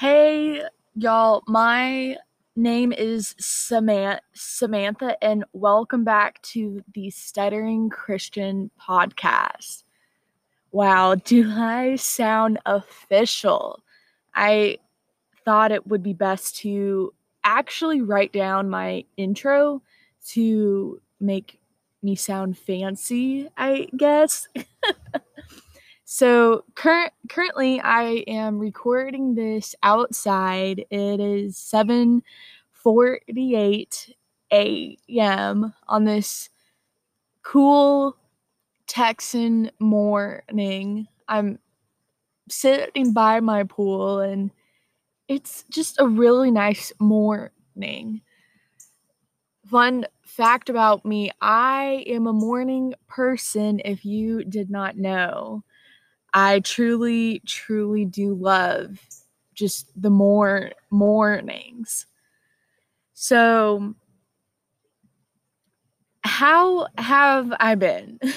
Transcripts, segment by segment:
Hey, y'all. My name is Samantha, Samantha, and welcome back to the Stuttering Christian podcast. Wow, do I sound official? I thought it would be best to actually write down my intro to make me sound fancy, I guess. So cur- currently, I am recording this outside. It is seven forty-eight a.m. on this cool Texan morning. I'm sitting by my pool, and it's just a really nice morning. Fun fact about me I am a morning person, if you did not know. I truly, truly do love just the more mornings. So, how have I been?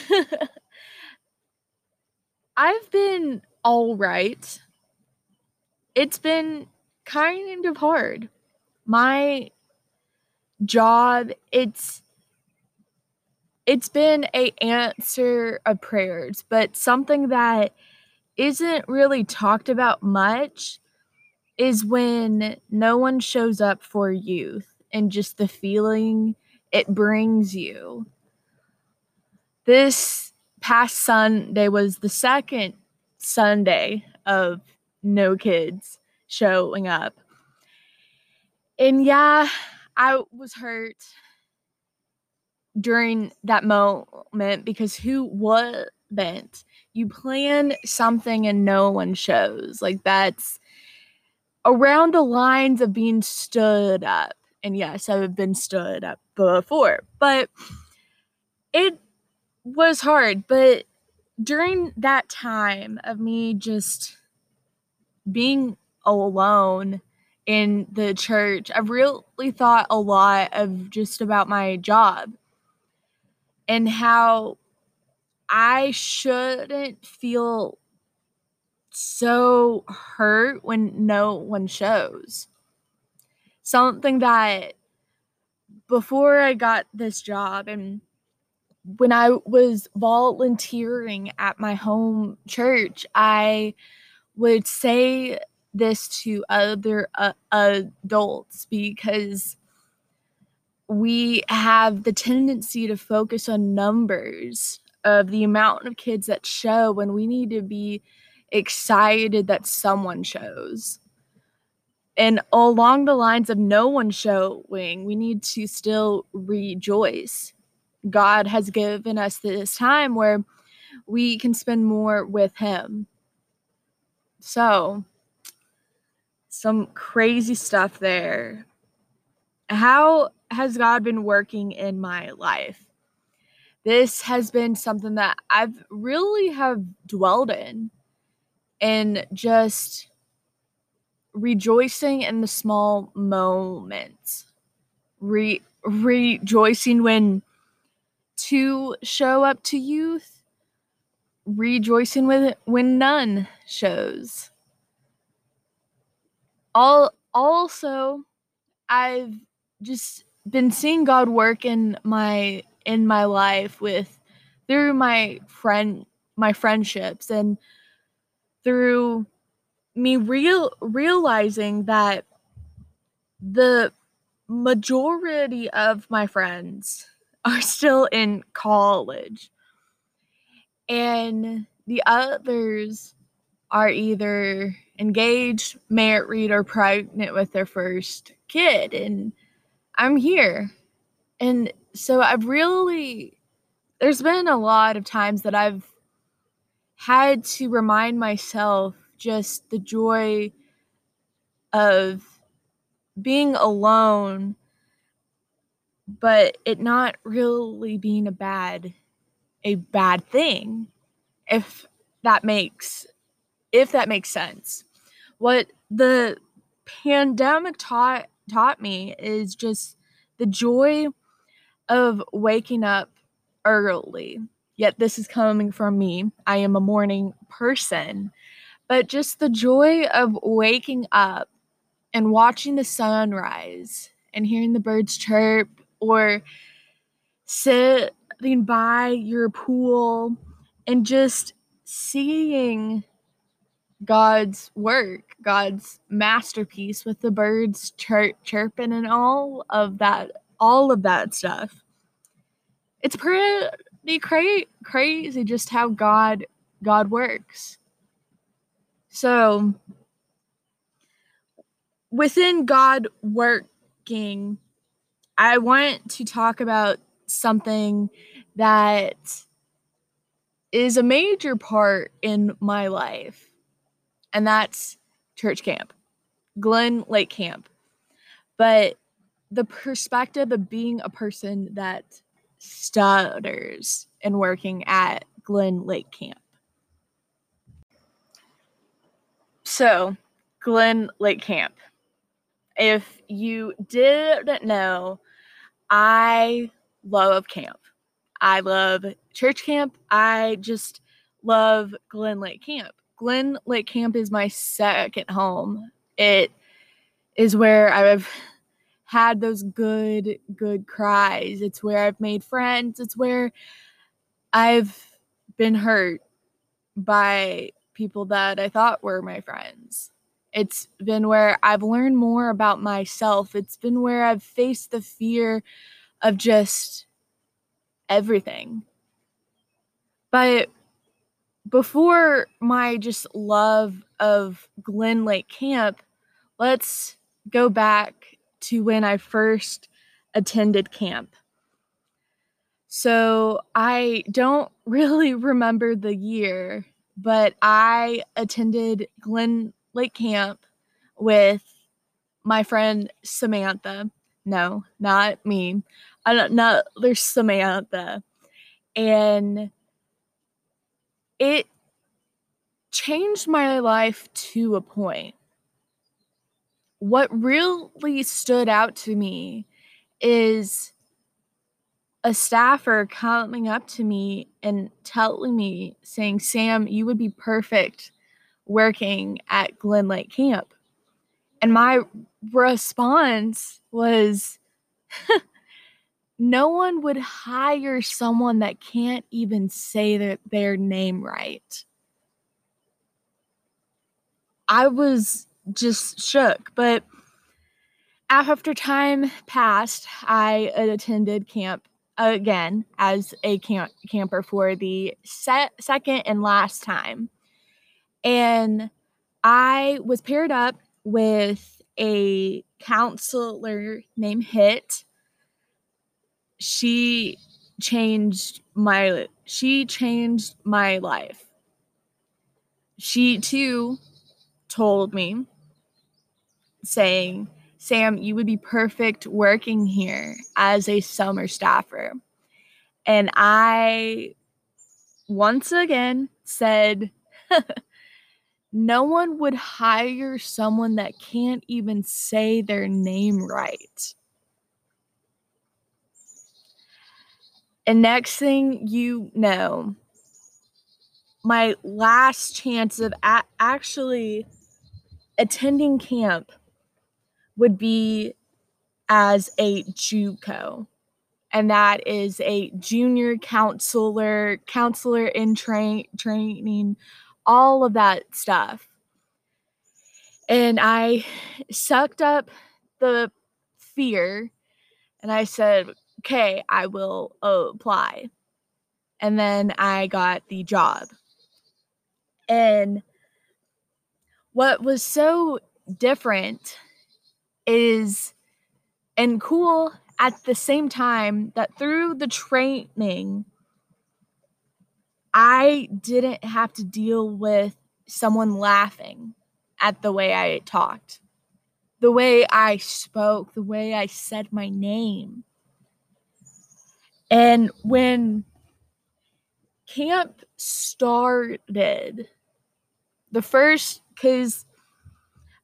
I've been all right. It's been kind of hard. My job, it's it's been a answer of prayers, but something that isn't really talked about much is when no one shows up for youth and just the feeling it brings you. This past Sunday was the second Sunday of no kids showing up. And yeah, I was hurt during that moment because who wasn't? You plan something and no one shows. Like that's around the lines of being stood up. And yes, I've been stood up before, but it was hard. But during that time of me just being alone in the church, I've really thought a lot of just about my job and how I shouldn't feel so hurt when no one shows. Something that before I got this job and when I was volunteering at my home church, I would say this to other uh, adults because we have the tendency to focus on numbers of the amount of kids that show when we need to be excited that someone shows. And along the lines of no one showing, we need to still rejoice. God has given us this time where we can spend more with Him. So, some crazy stuff there. How has God been working in my life? This has been something that I've really have dwelled in and just rejoicing in the small moments. Re- rejoicing when two show up to youth, rejoicing with when none shows. All also I've just been seeing God work in my in my life with through my friend my friendships and through me real realizing that the majority of my friends are still in college and the others are either engaged, married, or pregnant with their first kid. And I'm here. And so I've really, there's been a lot of times that I've had to remind myself just the joy of being alone, but it not really being a bad, a bad thing, if that makes, if that makes sense. What the pandemic taught taught me is just the joy of waking up early. Yet this is coming from me. I am a morning person. but just the joy of waking up and watching the sunrise and hearing the birds chirp or sitting by your pool and just seeing God's work, God's masterpiece with the birds chir- chirping and all of that, all of that stuff. It's pretty cra- crazy just how God God works. So within God working, I want to talk about something that is a major part in my life, and that's church camp, Glen Lake Camp. But the perspective of being a person that stutters and working at Glen Lake Camp. So, Glen Lake Camp. If you didn't know, I love camp. I love church camp. I just love Glen Lake Camp. Glen Lake Camp is my second home. It is where I've had those good, good cries. It's where I've made friends. It's where I've been hurt by people that I thought were my friends. It's been where I've learned more about myself. It's been where I've faced the fear of just everything. But before my just love of Glen Lake Camp, let's go back to when I first attended camp. So I don't really remember the year, but I attended Glen Lake Camp with my friend Samantha. No, not me. I don't know. There's Samantha. And it changed my life to a point. What really stood out to me is a staffer coming up to me and telling me, saying, Sam, you would be perfect working at Glen Lake Camp. And my response was, no one would hire someone that can't even say their, their name right. I was just shook, but after time passed, I attended camp again as a camp camper for the se- second and last time. And I was paired up with a counselor named Hit she changed my she changed my life. She too told me saying, "Sam, you would be perfect working here as a summer staffer." And I once again said, no one would hire someone that can't even say their name right. And next thing you know, my last chance of a- actually attending camp would be as a JUCO. And that is a junior counselor, counselor in train training, all of that stuff. And I sucked up the fear and I said, okay, I will apply. And then I got the job. And what was so different is and cool at the same time that through the training, I didn't have to deal with someone laughing at the way I talked, the way I spoke, the way I said my name. And when camp started, the first, because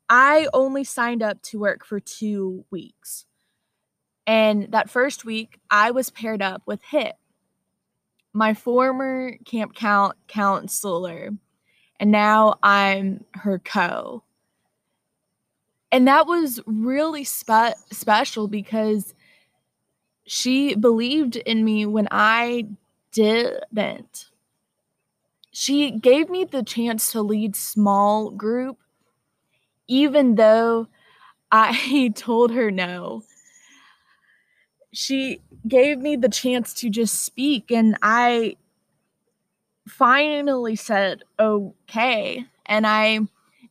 I only signed up to work for two weeks. And that first week, I was paired up with Hit, my former camp count counselor. and now I'm her co. And that was really spe- special because she believed in me when I didn't. She gave me the chance to lead small group even though I told her no. She gave me the chance to just speak and I finally said okay and I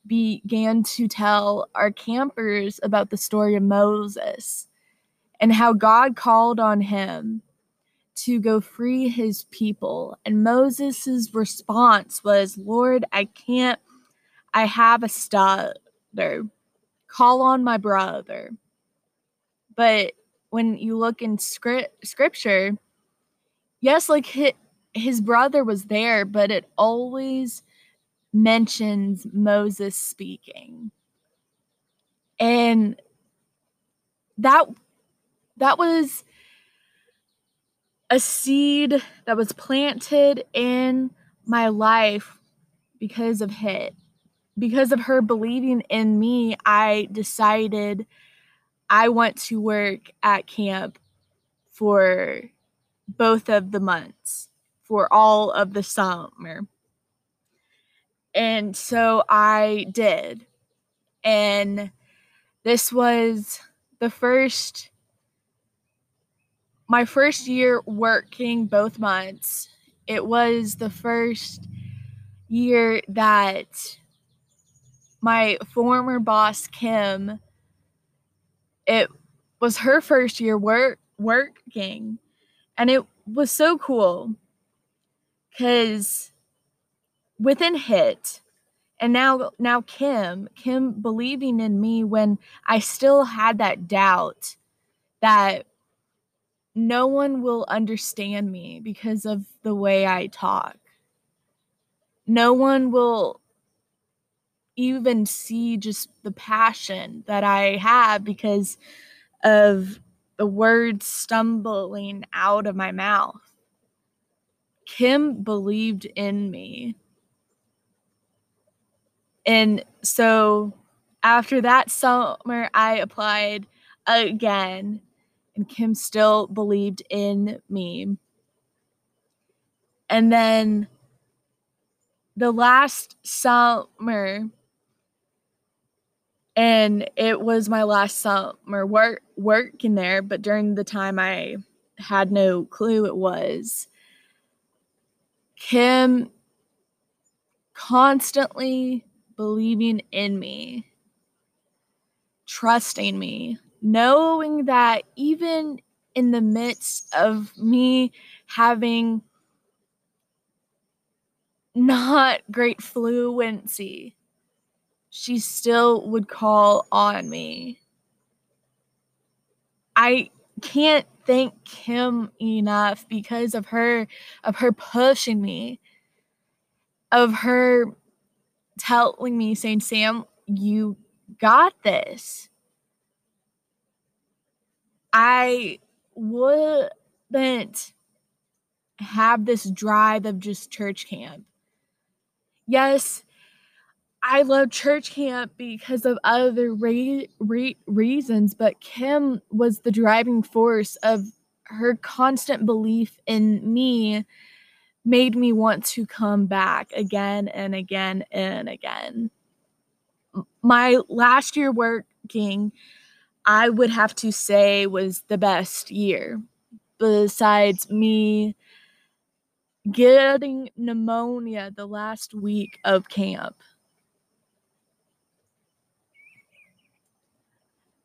began to tell our campers about the story of Moses and how God called on him to go free his people. And Moses' response was, Lord, I can't, I have a stutter. Call on my brother. But when you look in script, scripture, yes, like his, his brother was there, but it always mentions Moses speaking. And that that was a seed that was planted in my life because of Hit. Because of her believing in me, I decided I want to work at camp for both of the months, for all of the summer. And so I did. And this was the first my first year working both months, it was the first year that my former boss Kim it was her first year work working. And it was so cool cuz within hit and now now Kim Kim believing in me when I still had that doubt that no one will understand me because of the way I talk. No one will even see just the passion that I have because of the words stumbling out of my mouth. Kim believed in me. And so after that summer, I applied again and Kim still believed in me. And then the last summer, and it was my last summer work working there, but during the time I had no clue it was. Kim constantly believing in me, trusting me, knowing that even in the midst of me having not great fluency, she still would call on me. I can't thank Kim enough because of her of her pushing me of her telling me saying Sam you got this I wouldn't have this drive of just church camp. Yes, I love church camp because of other re- re- reasons, but Kim was the driving force of her constant belief in me made me want to come back again and again and again. My last year working I would have to say was the best year, besides me getting pneumonia the last week of camp.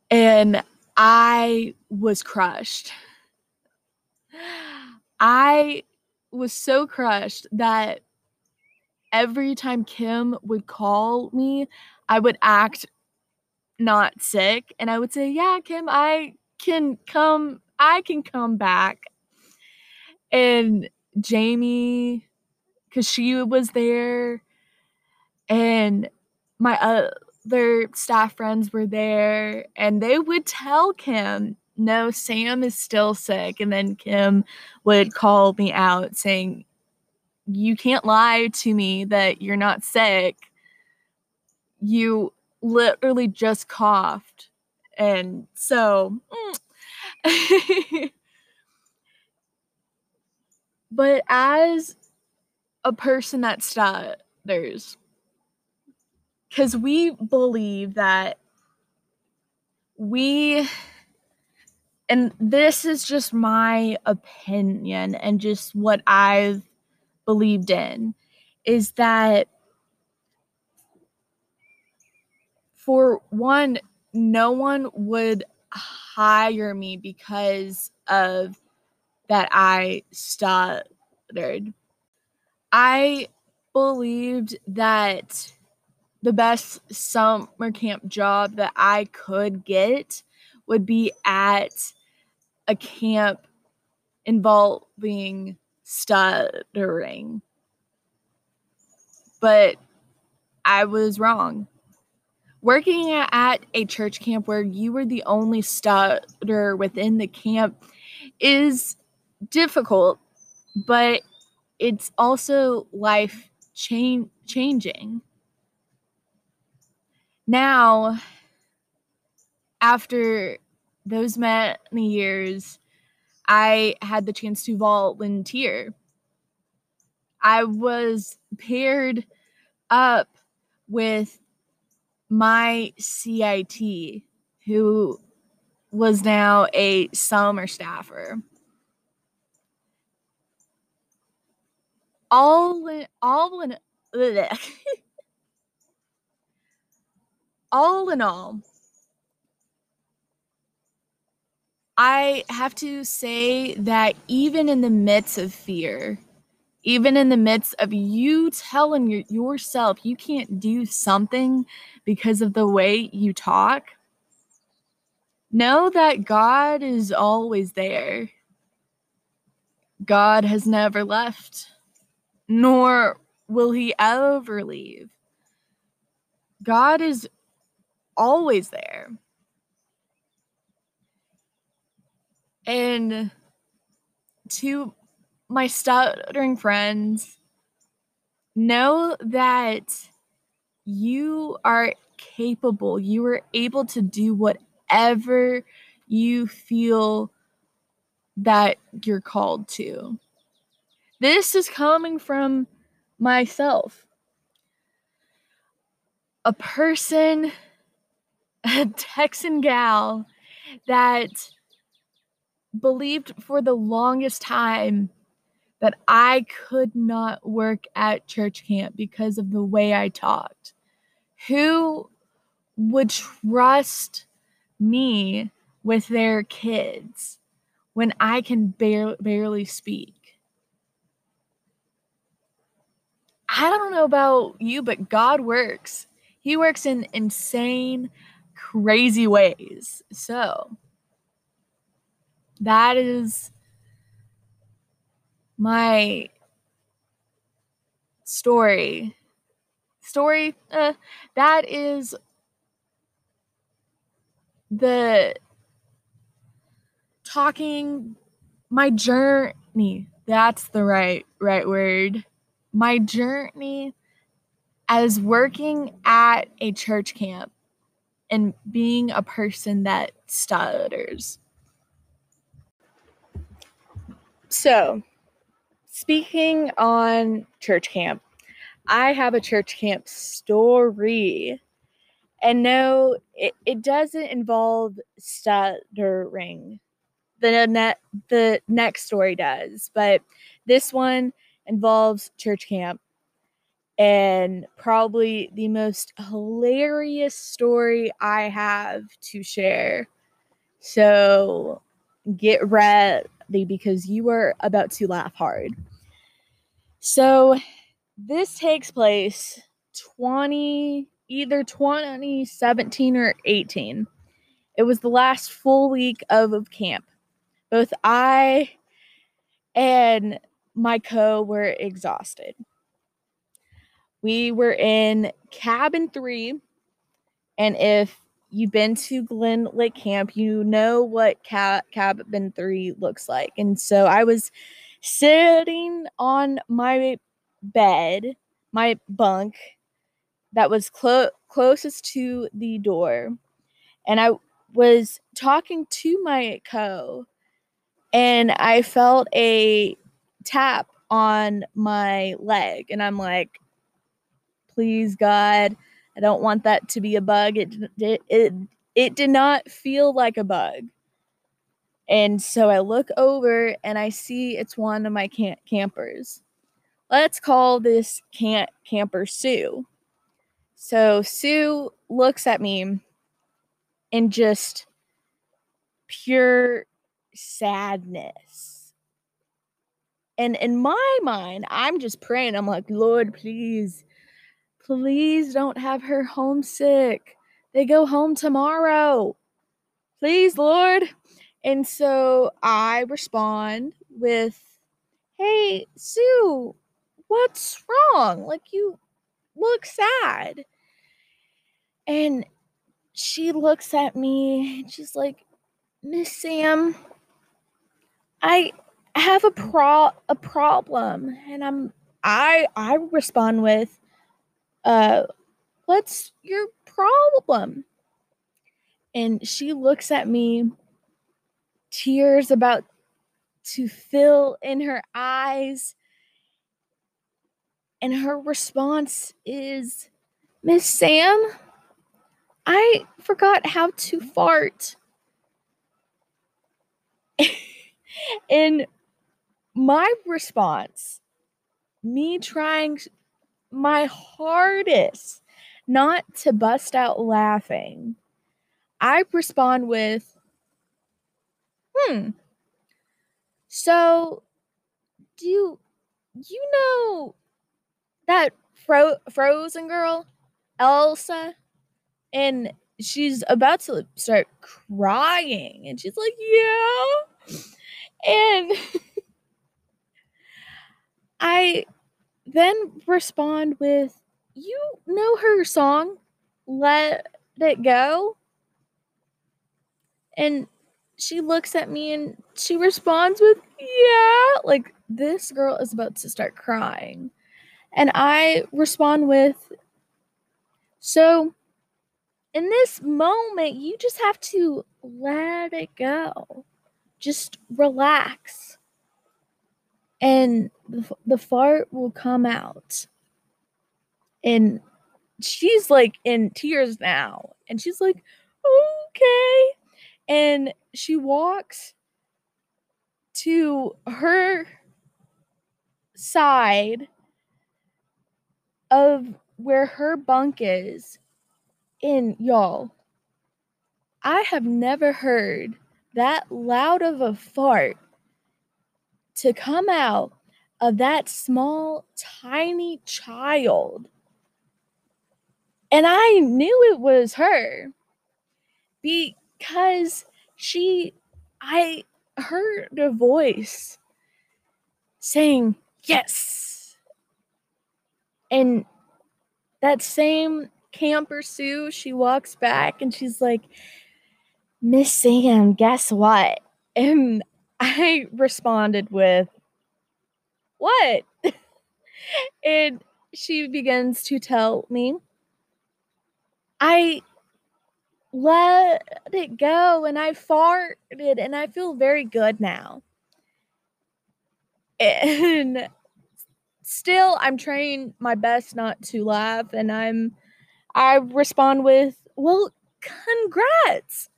And I was crushed. I was so crushed that every time Kim would call me, I would act not sick and I would say, "Yeah, Kim, I can come I can come back." And Jamie cuz she was there and my other staff friends were there and they would tell Kim, "No, Sam is still sick." And then Kim would call me out saying, you can't lie to me that you're not sick. You literally just coughed. And so, mm. but as a person that stutters, because we believe that we and this is just my opinion and just what I've believed in is that for one, no one would hire me because of that I stuttered. I believed that the best summer camp job that I could get would be at a camp involving stuttering. But I was wrong. Working at a church camp where you were the only stutter within the camp is difficult, but it's also life changing. Now, after those many years, I had the chance to volunteer. I was paired up with my CIT, who was now a summer staffer. All in, all in, all in all, I have to say that even in the midst of fear, even in the midst of you telling your, yourself you can't do something because of the way you talk, know that God is always there. God has never left, nor will he ever leave. God is always there. And to my stuttering friends, know that you are capable. You are able to do whatever you feel that you're called to. This is coming from myself. A person, a Texan gal that believed for the longest time that I could not work at church camp because of the way I talked. Who would trust me with their kids when I can bar- barely speak? I don't know about you, but God works. He works in insane, crazy ways. So, that is my story. Story, uh, that is the talking my journey. That's the right right word. My journey as working at a church camp and being a person that stutters. So, speaking on church camp, I have a church camp story. And no, it, it doesn't involve stuttering. The net the next story does, but this one involves church camp and probably the most hilarious story I have to share. So get ready because you are about to laugh hard. So this takes place 20 either 2017 or 18. It was the last full week of, of camp. Both I and my co were exhausted. We were in cabin 3 and if you've been to Glen Lake Camp, you know what cab- cabin three looks like. And so I was sitting on my bed, my bunk that was clo- closest to the door. And I was talking to my co and I felt a tap on my leg and I'm like please God, I don't want that to be a bug. It it it, it did not feel like a bug. And so I look over and I see it's one of my camp- campers. Let's call this camp- camper Sue. So Sue looks at me in just pure sadness. And in my mind, I'm just praying. I'm like, Lord, please, please don't have her homesick. They go home tomorrow. Please, Lord. And so I respond with, Hey, Sue, what's wrong? Like, you look sad. And she looks at me and she's like, Miss Sam, I have a pro a problem. And I'm I I respond with, uh, what's your problem? And she looks at me, tears about to fill in her eyes. And her response is, Miss Sam, I forgot how to fart. and my response, me trying my hardest not to bust out laughing, I respond with, hmm. So, do you, you know that fro- frozen girl, Elsa? And she's about to start crying. And she's like, yeah. And I then respond with, You know her song, Let It Go? And she looks at me and she responds with, Yeah. Like this girl is about to start crying. And I respond with, So in this moment, you just have to let it go. Just relax. And the, fart will come out. And she's like in tears now. And she's like, okay. And she walks to her side of where her bunk is in y'all. I have never heard that loud of a fart to come out of that small, tiny child. And I knew it was her because she, I heard a voice saying, Yes. And that same camper Sue, she walks back and she's like, Miss Sam, guess what? And I responded with, What? and she begins to tell me, I let it go and I farted and I feel very good now. And still, I'm trying my best not to laugh and I'm I respond with, Well, congrats.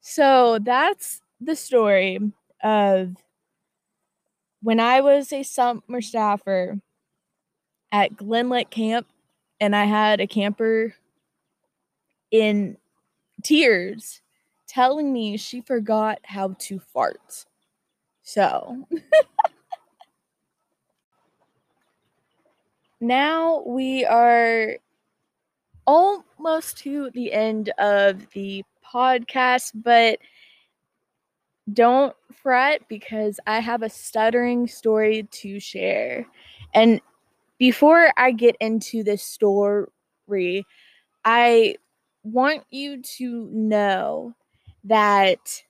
So that's the story of when I was a summer staffer at Glen Lake Camp and I had a camper in tears telling me she forgot how to fart. So now we are almost to the end of the podcast, but don't fret because I have a stuttering story to share. And before I get into this story, I want you to know that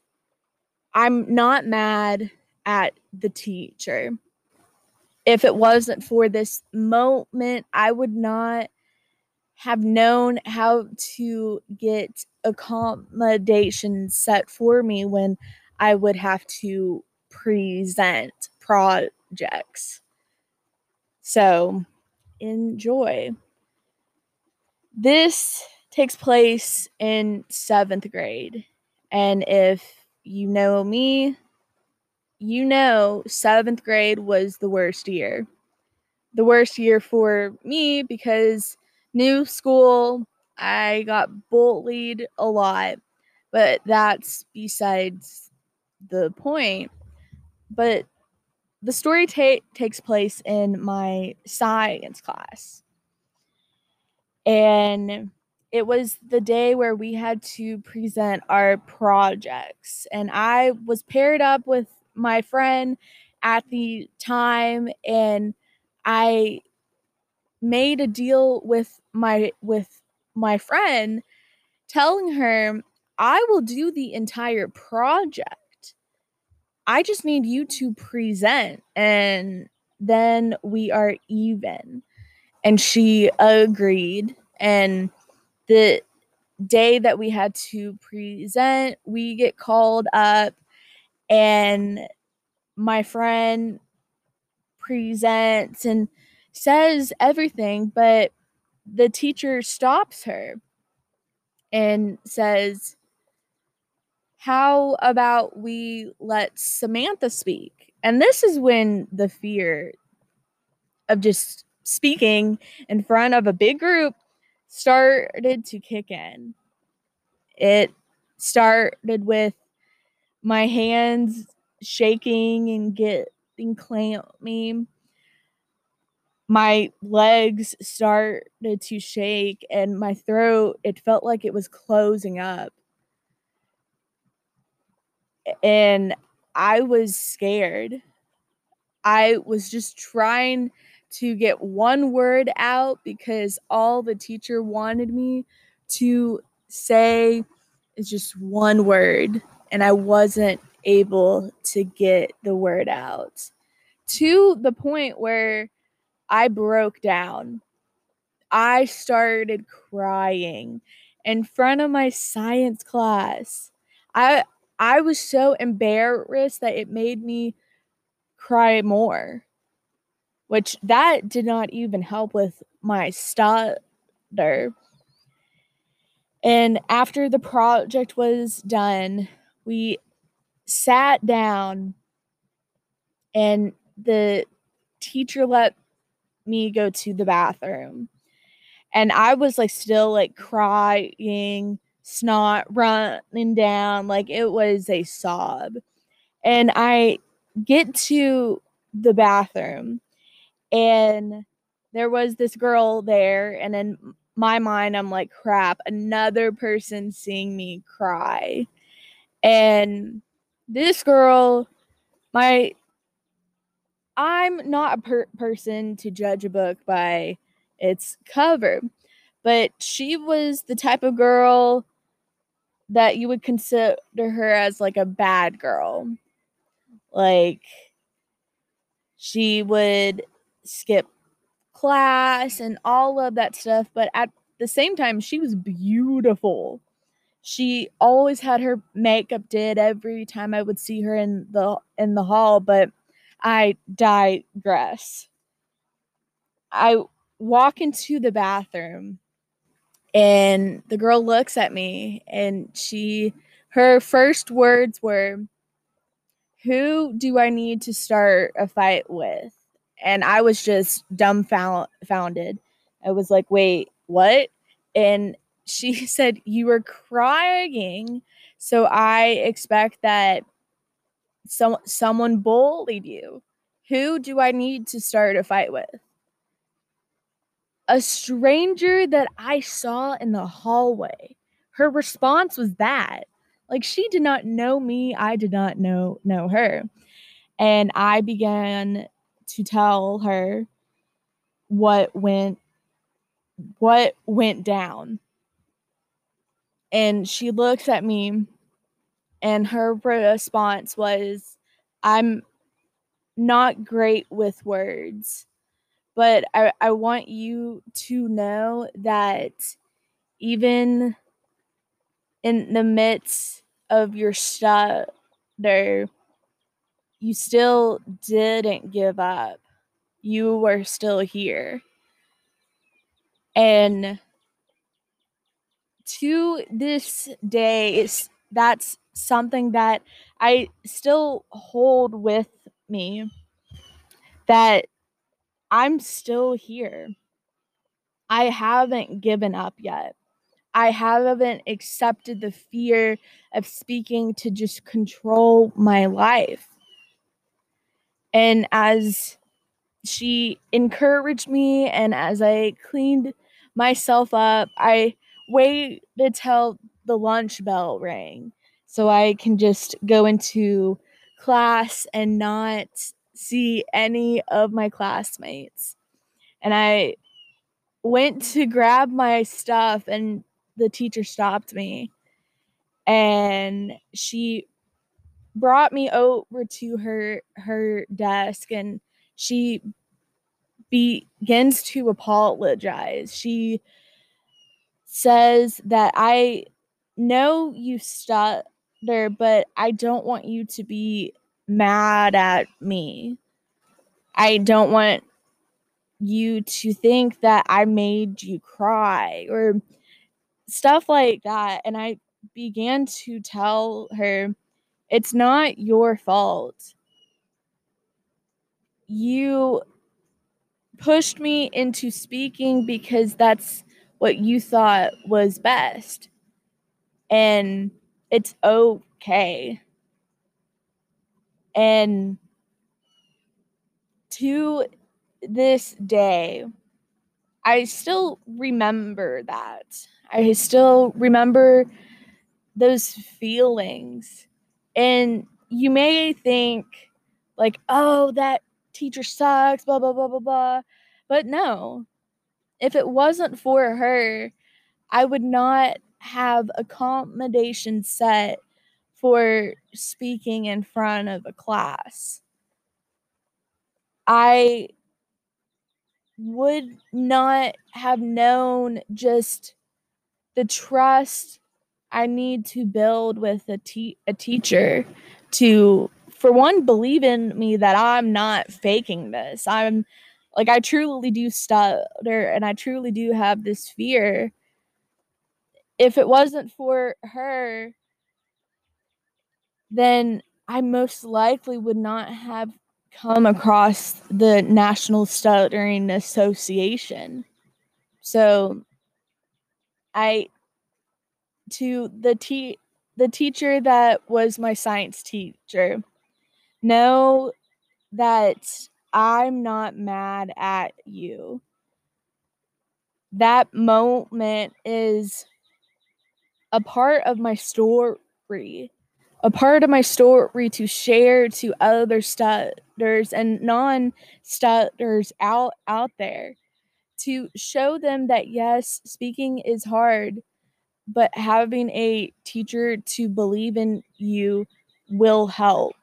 I'm not mad at the teacher. if it wasn't for this moment, I would not have known how to get accommodations set for me when I would have to present projects. So, enjoy. This takes place in seventh grade. And if you know me, you know seventh grade was the worst year. The worst year for me because new school, I got bullied a lot, but that's besides the point. But the story ta- takes place in my science class. And it was the day where we had to present our projects. And I was paired up with my friend at the time and I made a deal with my with my friend telling her I will do the entire project. I just need you to present and then we are even. And she agreed and the day that we had to present, we get called up and my friend presents and says everything, but the teacher stops her and says, How about we let Samantha speak? And this is when the fear of just speaking in front of a big group started to kick in. It started with my hands shaking and getting clammy. My legs started to shake and my throat, it felt like it was closing up. And I was scared. I was just trying to get one word out because all the teacher wanted me to say is just one word and I wasn't able to get the word out to the point where I broke down. I started crying in front of my science class. I I was so embarrassed that it made me cry more. Which that did not even help with my stutter. And after the project was done, we sat down and the teacher let me go to the bathroom. And I was like still like crying, snot running down, like it was a sob. And I get to the bathroom and there was this girl there and in my mind I'm like crap, another person seeing me cry. And this girl, my I'm not a per- person to judge a book by its cover, but she was the type of girl that you would consider her as like a bad girl. Like she would skip class and all of that stuff, but at the same time she was beautiful she always had her makeup did every time I would see her in the in the hall, but I digress. I walk into the bathroom and the girl looks at me and she her first words were who do I need to start a fight with? And I was just dumbfounded. I was like, wait, what? And she said you were crying so i expect that some someone bullied you who do i need to start a fight with a stranger that i saw in the hallway. Her response was that like she did not know me i did not know know her. And i began to tell her what went what went down. And she looks at me and her response was i'm not great with words, but I, I want you to know that even in the midst of your stutter, you still didn't give up. You were still here. And to this day, that's something that I still hold with me that I'm still here. I haven't given up yet. I haven't accepted the fear of speaking to just control my life. And as she encouraged me and as I cleaned myself up, I waited till the lunch bell rang so I can just go into class and not see any of my classmates. And I went to grab my stuff and the teacher stopped me and she brought me over to her her desk and she begins to apologize. She says that I know you stutter, but I don't want you to be mad at me. I don't want you to think that I made you cry or stuff like that. And I began to tell her, it's not your fault. You pushed me into speaking because that's what you thought was best. And it's okay. And to this day, I still remember that. I still remember those feelings. And you may think, like, oh, that teacher sucks, blah, blah, blah, blah, blah. But no, if it wasn't for her, I would not have accommodation set for speaking in front of a class. I would not have known just the trust I need to build with a, te- a teacher to, for one, believe in me that I'm not faking this. I'm like, I truly do stutter and I truly do have this fear. If it wasn't for her, then I most likely would not have come across the National Stuttering Association. So I to the te- the teacher that was my science teacher know that I'm not mad at you. That moment is a part of my story a part of my story to share to other stutters and non stutters out out there. To show them that yes speaking is hard but having a teacher to believe in you will help.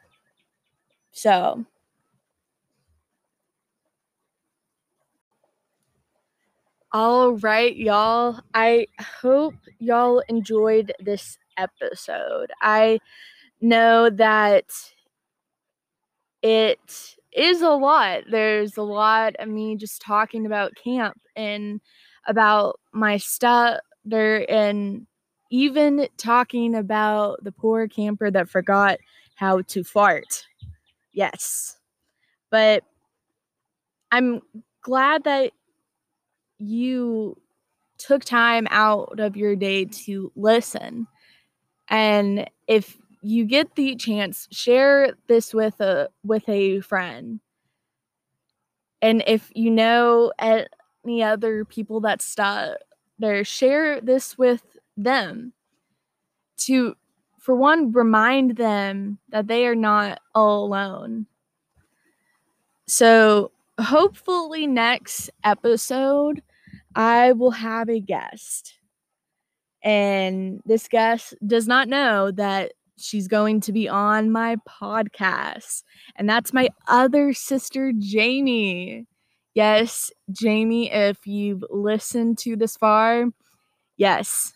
So. All right y'all. I hope y'all enjoyed this episode. I know that it is a lot. There's a lot of me just talking about camp and about my stutter and even talking about the poor camper that forgot how to fart. Yes. But I'm glad that you took time out of your day to listen and if you get the chance, share this with a with a friend. And if you know any other people that stutter, share this with them to for one remind them that they are not all alone. So, hopefully next episode I will have a guest and this guest does not know that she's going to be on my podcast. And that's my other sister, Jamie. Yes, Jamie, if you've listened to this far, yes,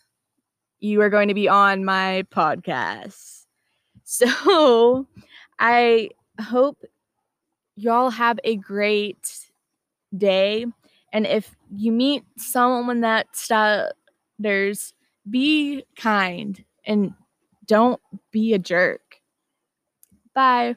you are going to be on my podcast. So I hope y'all have a great day. And if you meet someone that stutters, be kind and don't be a jerk. Bye.